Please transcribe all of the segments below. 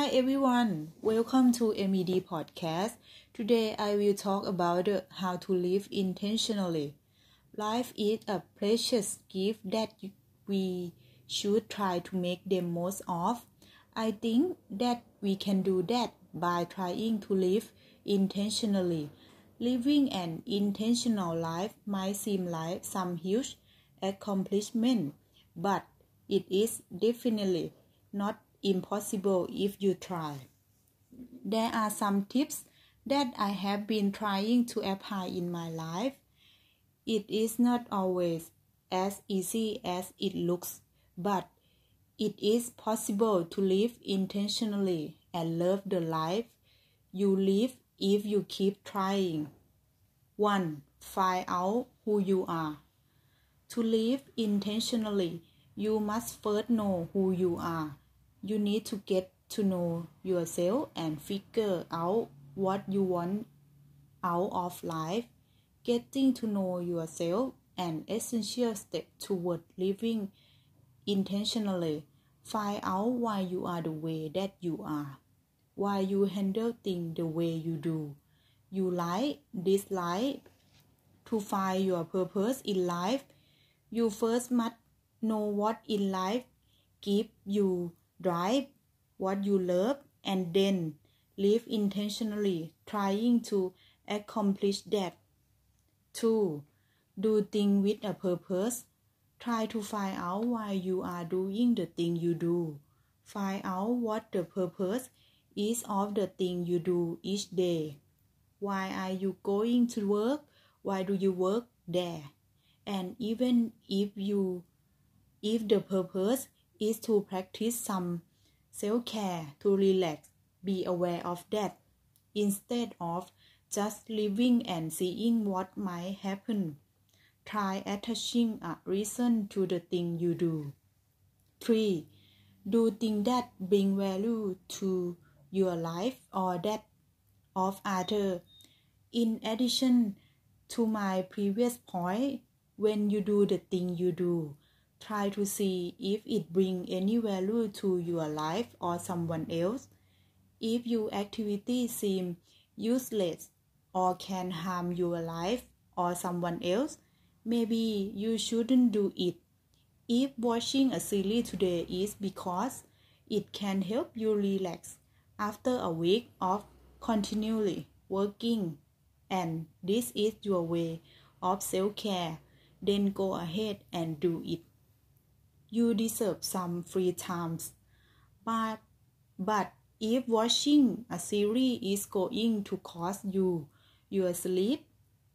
Hi everyone, welcome to MED podcast. Today I will talk about how to live intentionally. Life is a precious gift that we should try to make the most of. I think that we can do that by trying to live intentionally. Living an intentional life might seem like some huge accomplishment, but it is definitely not impossible if you try. There are some tips that I have been trying to apply in my life. It is not always as easy as it looks, but it is possible to live intentionally and love the life you live if you keep trying. 1. Find out who you are. To live intentionally, you must first know who you are. You need to get to know yourself and figure out what you want out of life. Getting to know yourself an essential step toward living intentionally. Find out why you are the way that you are, why you handle things the way you do. You like, dislike. To find your purpose in life, you first must know what in life keep you drive, what you love, and then live intentionally, trying to accomplish that. 2. Do things with a purpose. Try to find out why you are doing the thing you do. Find out what the purpose is of the thing you do each day. Why are you going to work? Why do you work there? And even if you if the purpose is to practice some self-care to relax, be aware of that instead of just living and seeing what might happen. Try attaching a reason to the thing you do. 3. Do things that bring value to your life or that of others. In addition to my previous point, when you do the thing you do, try to see if it bring any value to your life or someone else. If your activity seem useless or can harm your life or someone else, maybe you shouldn't do it. If watching a series today is because it can help you relax after a week of continually working and this is your way of self-care, then go ahead and do it. You deserve some free times. But, but if watching a series is going to cost you your sleep,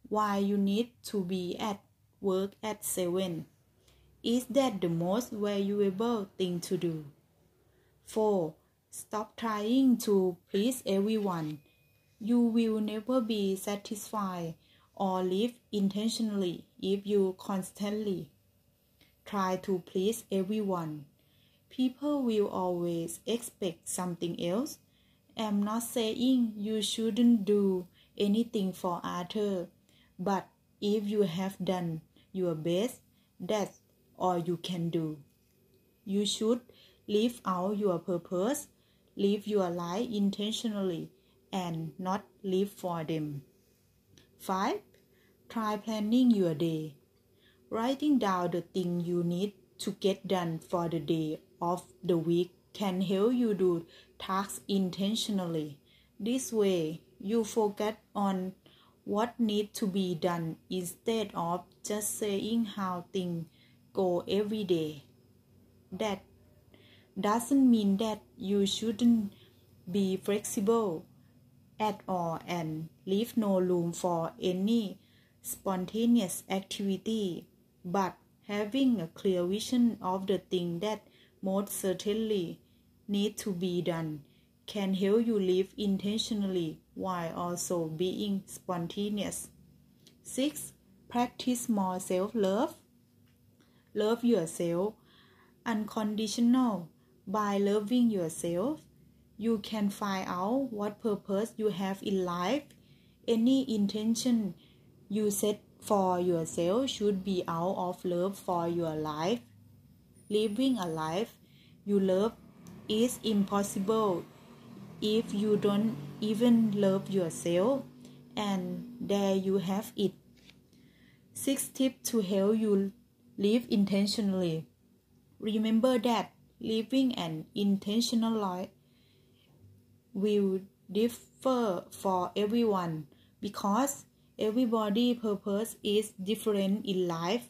why you need to be at work at 7? Is that the most valuable thing to do? 4. Stop trying to please everyone. You will never be satisfied or live intentionally if you constantly try to please everyone. People will always expect something else. I'm not saying you shouldn't do anything for others, but if you have done your best, that's all you can do. You should live out your purpose, live your life intentionally, and not live for them. 5. Try planning your day. Writing down the thing you need to get done for the day of the week can help you do tasks intentionally. This way, you focus on what needs to be done instead of just saying how things go every day. That doesn't mean that you shouldn't be flexible at all and leave no room for any spontaneous activity but having a clear vision of the thing that most certainly need to be done can help you live intentionally while also being spontaneous. 6. Practice more self love. Love yourself unconditional. By loving yourself, you can find out what purpose you have in life. Any intention you set for yourself should be out of love for your life. Living a life you love is impossible if you don't even love yourself. And there you have it. Six tips to help you live intentionally. Remember that living an intentional life will differ for everyone because everybody purpose is different in life.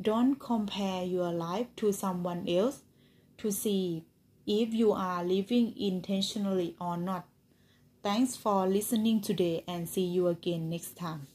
Don't compare your life to someone else to see if you are living intentionally or not. Thanks for listening today and see you again next time